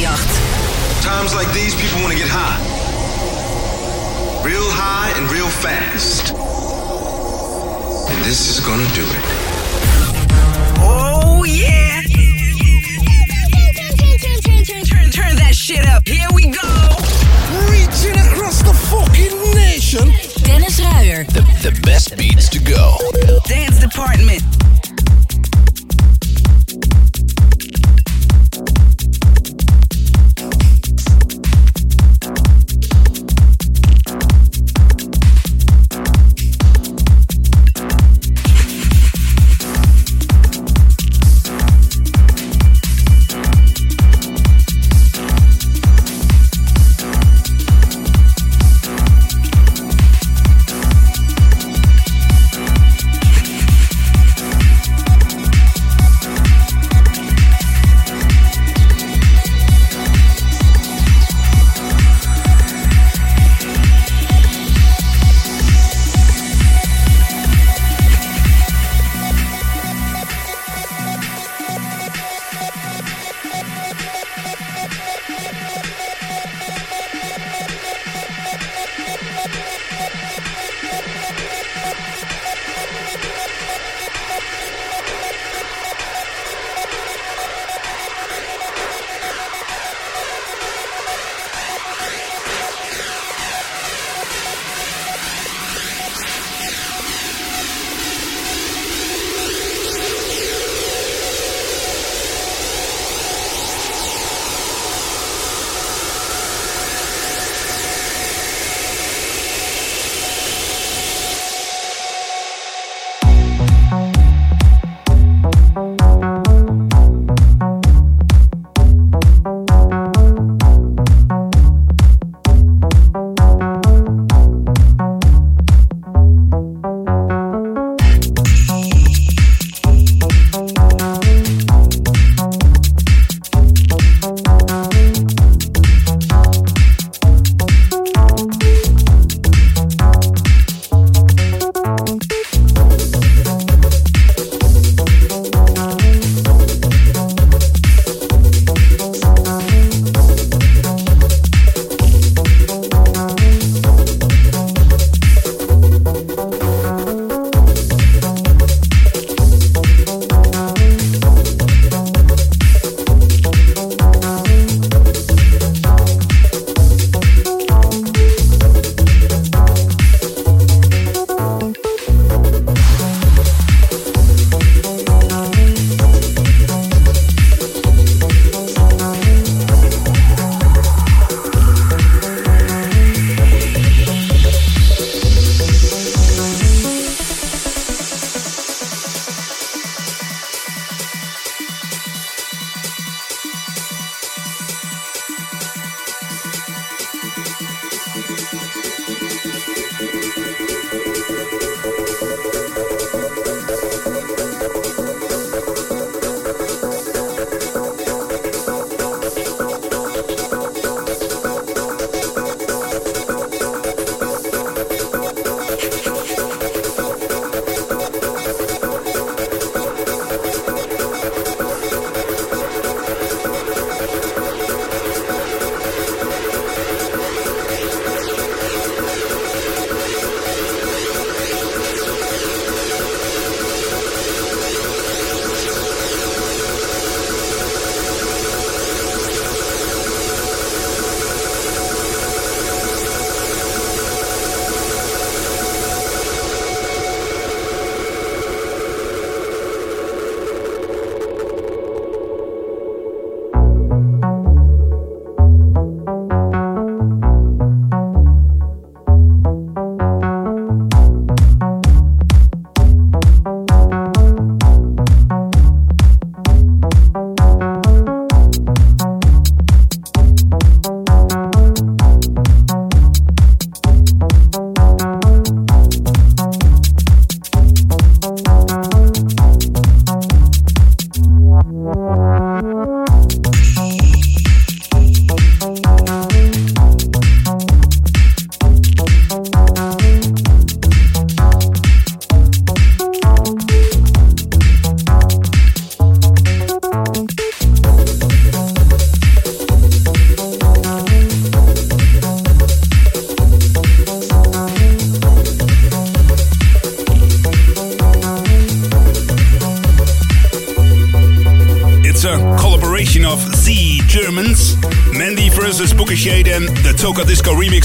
538. Times like these, people want to get high. Real high and real fast. And this is gonna do it. Oh, yeah. Turn, turn, turn, turn that shit up. Here we go. Reaching across the fucking nation. Dennis Ruyer. The, the best beats to go. Dance Department.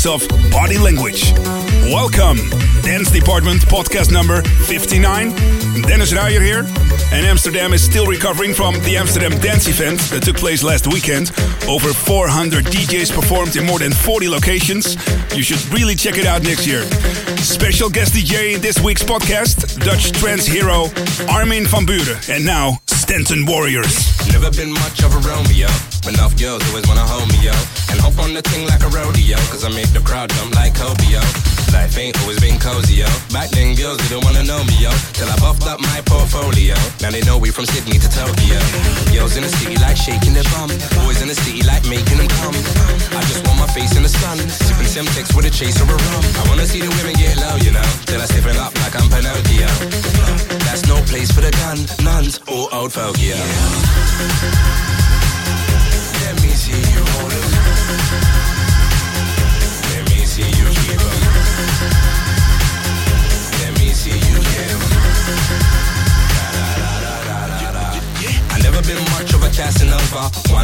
Of Body Language. Welcome, Dance Department podcast number 59. Dennis Ruyer here, and Amsterdam is still recovering from the Amsterdam Dance event that took place last weekend. Over 400 DJs performed in more than 40 locations. You should really check it out next year. Special guest DJ in this week's podcast, Dutch trance hero Armin van Buuren. And now, Stanton Warriors. Never been much of a Romeo, but enough girls always wanna hold me, yo. And hop on the thing like a rodeo, cause I make the crowd jump like Kobe, yo. Life ain't always been cozy, yo. Back then girls didn't wanna know me, yo. Till I buffed up my portfolio. Now they know we from Sydney to Tokyo. Girls in the city like shaking their bum. Boys in the city like making them come. I just want my face in the sun. Sipping Semtex with a chaser of rum. I wanna see the women gun, nuns or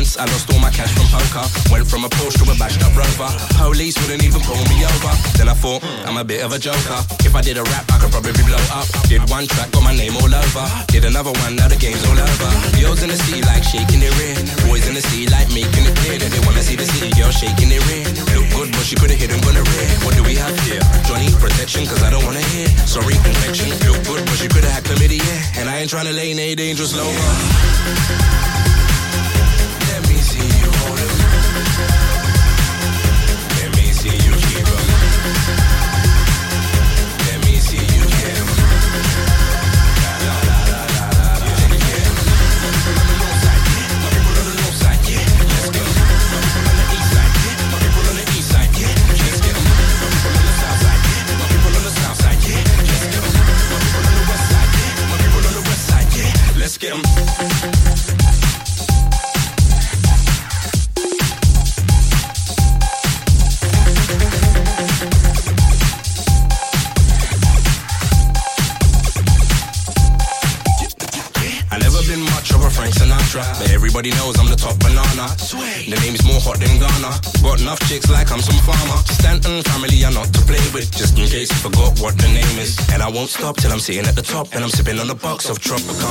I lost all my cash from poker. Went from a Porsche to a bashed up Rover. Police wouldn't even pull me over. Then I thought, I'm a bit of a joker. If I did a rap, I could probably blow up. Did one track, got my name all over. Did another one, now the game's all over. Girls in the city like shaking their rear. Boys in the city like making it clear they wanna see the city girl shaking their rear. Look good, but she could've hit him on the rear. What do we have here? Johnny, protection, cause I don't wanna hear. Sorry, infection. Look good, but she could've had chlamydia. And I ain't trying to lay any dangerous lower. I won't stop till I'm sitting at the top and I'm sipping on a box of Tropicana.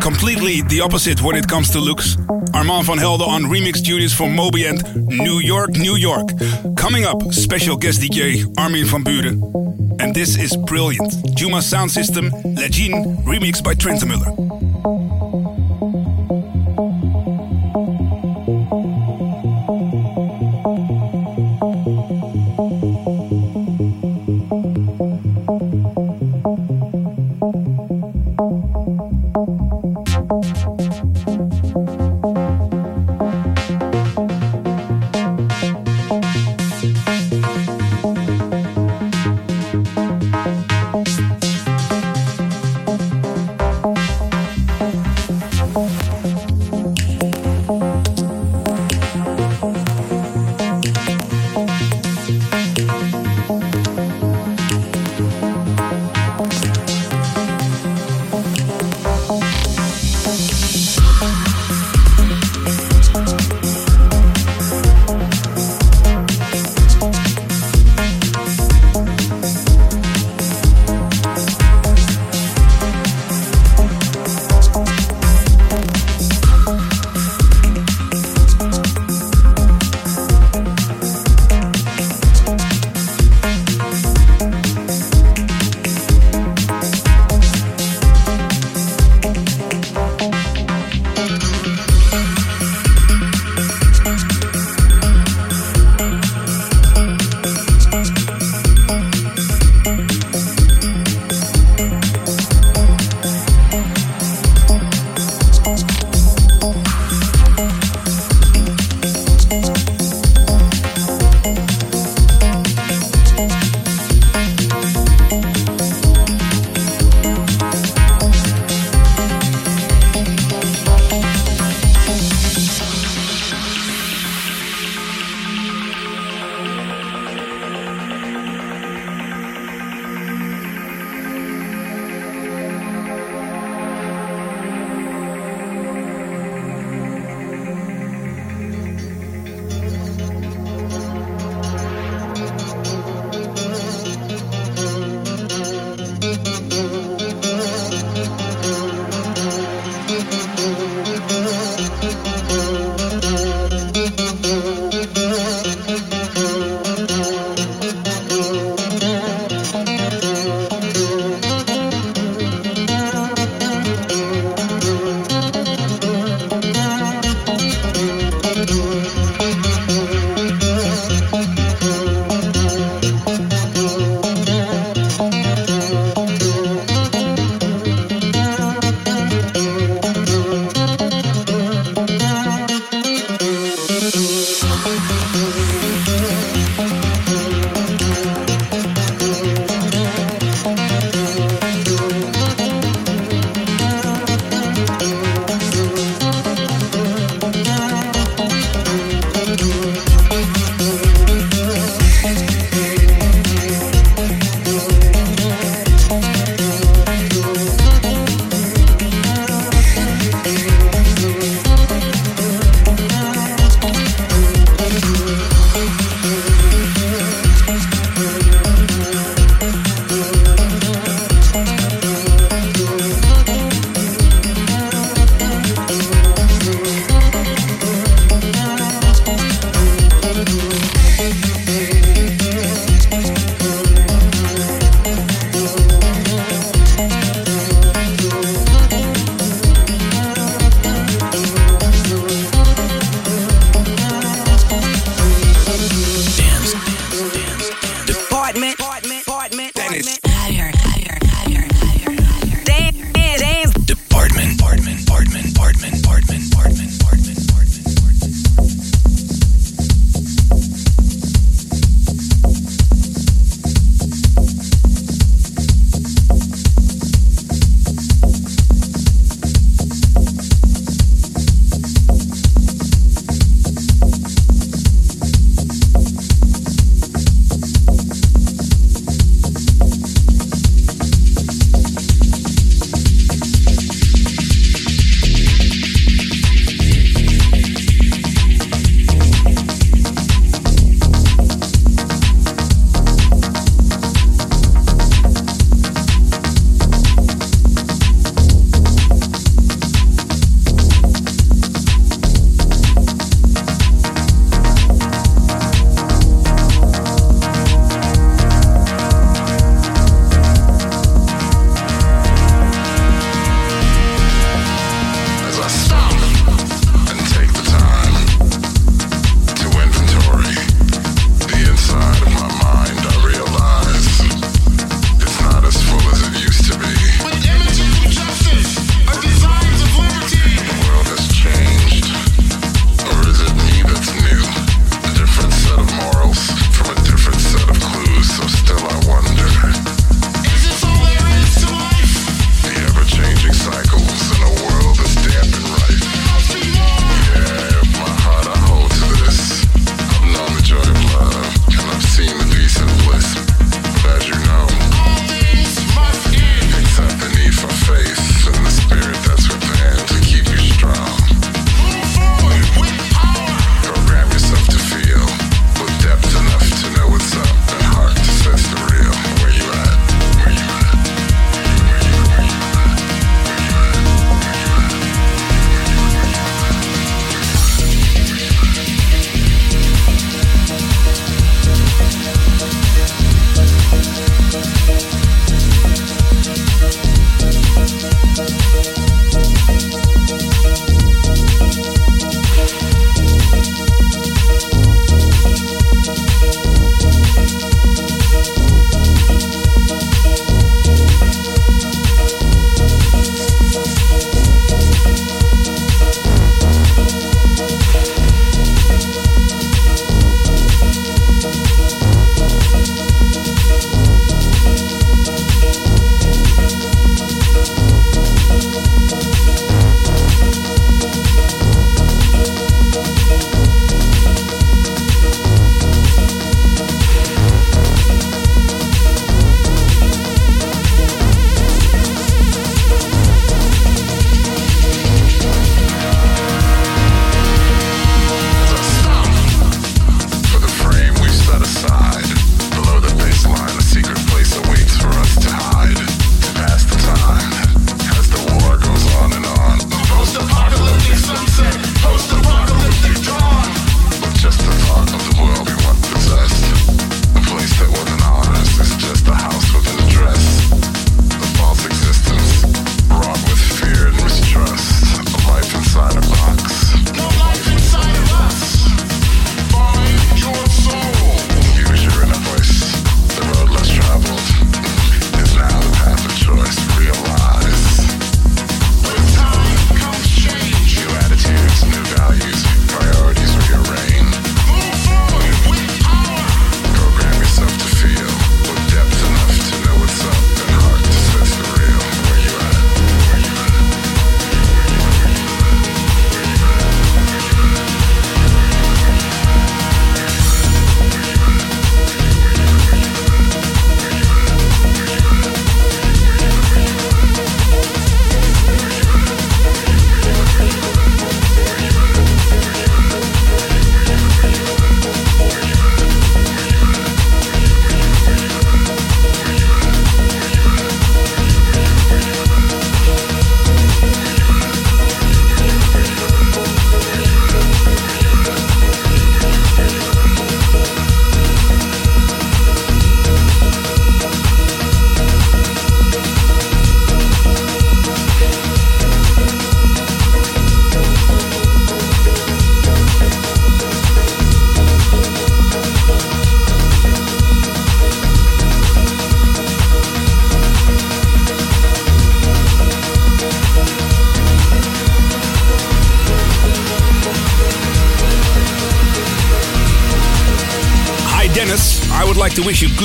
Completely the opposite when it comes to looks. Armand van Helden on remix duties for Moby and New York, New York. Coming up, special guest DJ Armin van Buuren. And this is brilliant. Juma Sound System, Legine, remix by Trent Miller.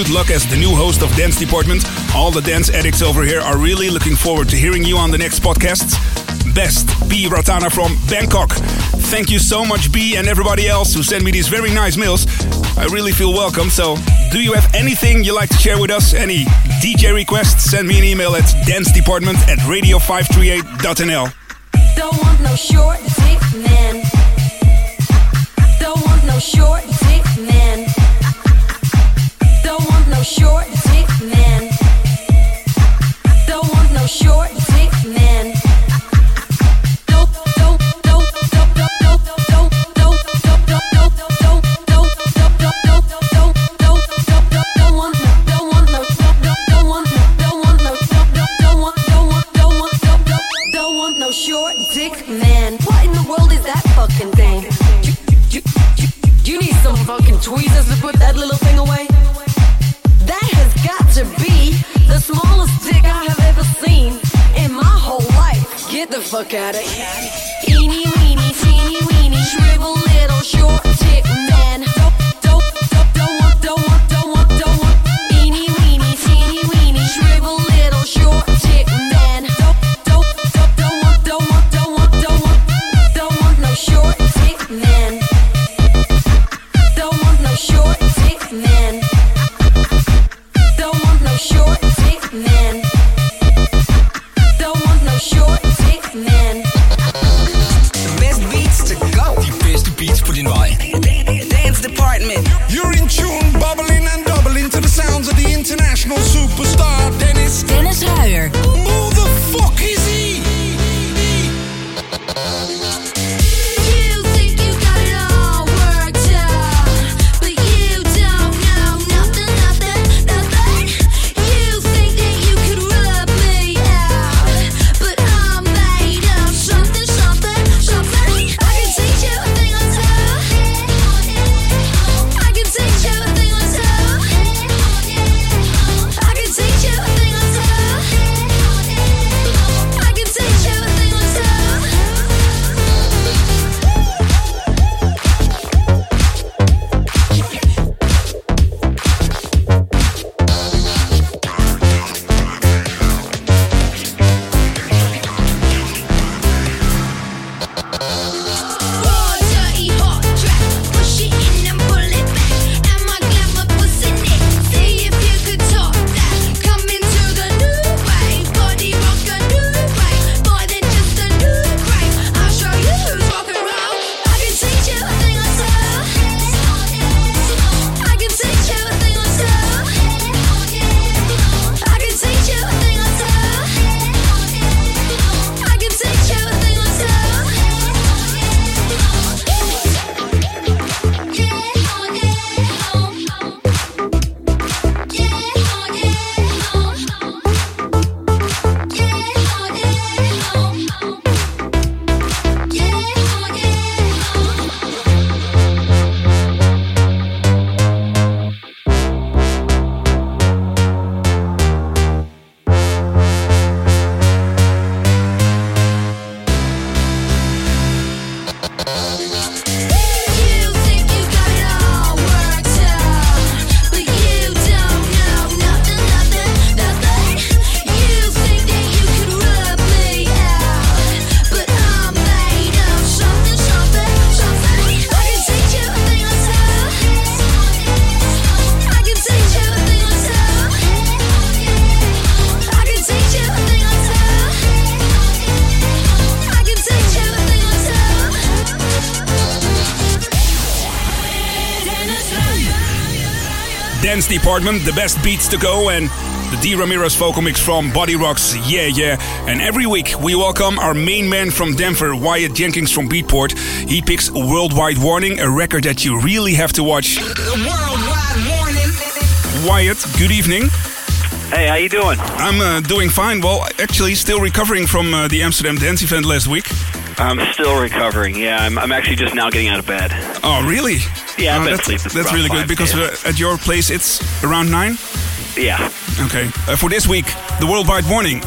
luck as the new host of Dance Department. All the dance addicts over here are really looking forward to hearing you on the next podcast. Best, B. Ratana from Bangkok. Thank you so much, B, and everybody else who sent me these very nice meals. I really feel welcome. So, do you have anything you like to share with us? Any DJ requests? Send me an email at Dance Department at radio538.nl. Don't want no short department, the best beats to go, and the D Ramirez vocal mix from Body Rocks, yeah, yeah. And every week we welcome our main man from Denver, Wyatt Jenkins from Beatport. He picks Worldwide Warning, a record that you really have to watch. Wyatt, good evening. Hey, how you doing? I'm uh, doing fine. Well, actually, still recovering from uh, the Amsterdam Dance event last week. I'm still recovering. Yeah, I'm, I'm actually just now getting out of bed. Oh, really? Yeah, I've uh, been that's, asleep. That's really good because uh, at your place it's around nine. Yeah. Okay. Uh, for this week, the worldwide warning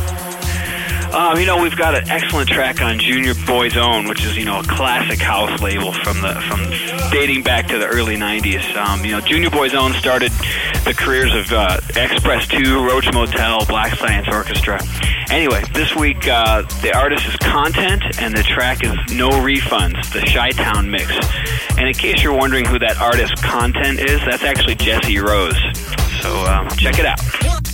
um, you know, we've got an excellent track on Junior Boy's Own, which is you know a classic house label from the from dating back to the early '90s. Um, you know, Junior Boy's Own started the careers of uh, Express Two, Roach Motel, Black Science Orchestra. Anyway, this week uh, the artist is Content, and the track is No Refunds, the Chi-Town mix. And in case you're wondering who that artist Content is, that's actually Jesse Rose. So um, check it out.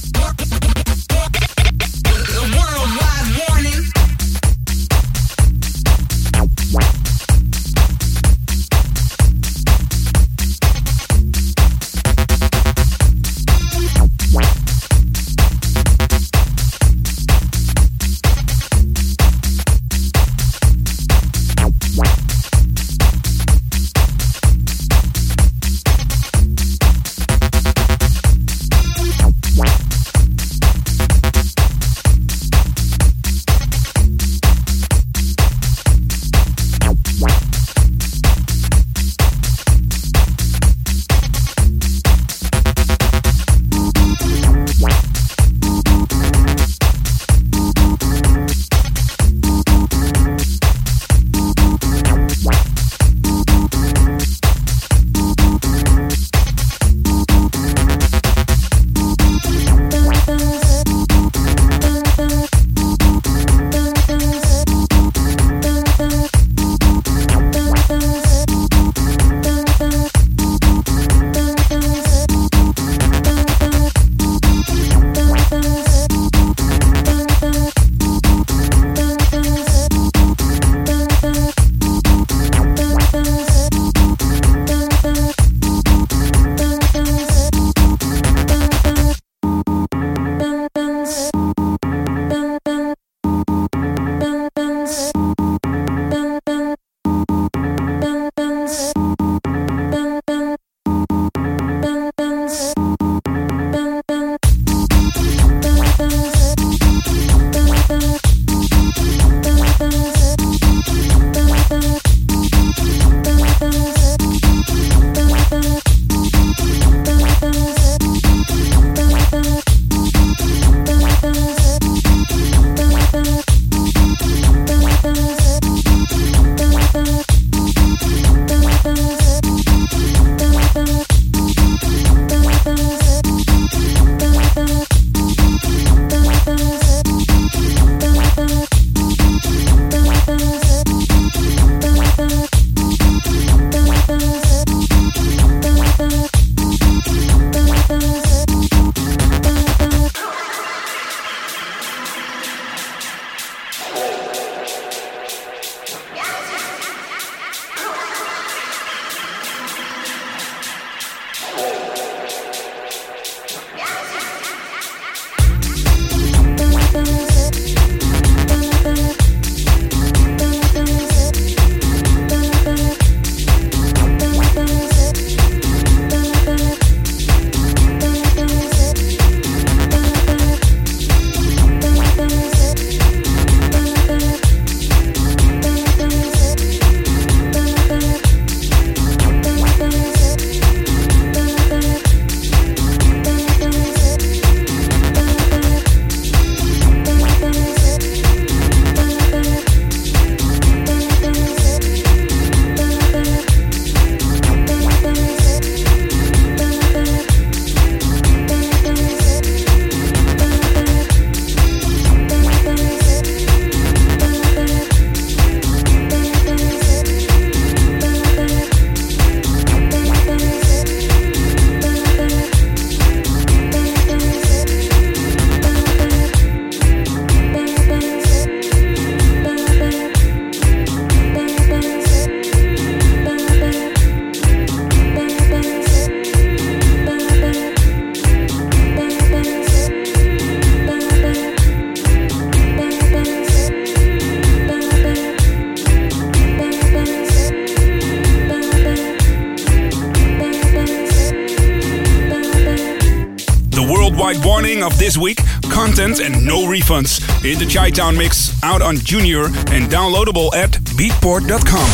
In the Chi-Town mix out on Junior and downloadable at beatport.com.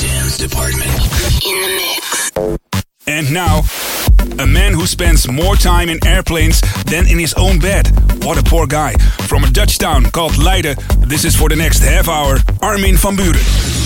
Dance Department. in the mix. And now, A man who spends more time in airplanes than in his own bed. What a poor guy. From a Dutch town called Leiden, this is for the next half hour Armin van Buuren.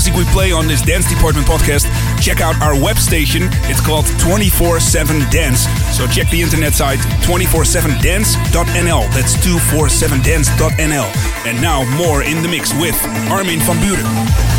Music we play on this Dance Department podcast, check out our web station. It's called 24 7 Dance. So check the internet site 247dance.nl. That's 247dance.nl. And now more in the mix with Armin van Buuren.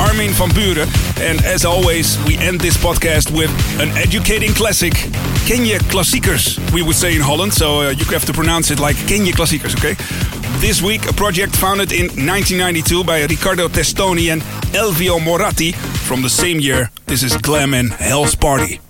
Armin van Buuren. And as always, we end this podcast with an educating classic. Ken je klassiekers? We would say in Holland, so uh, you have to pronounce it like ken je klassiekers, okay? This week, a project founded in 1992 by Riccardo Testoni and Elvio Moratti from the same year. This is Glam and Hell's Party.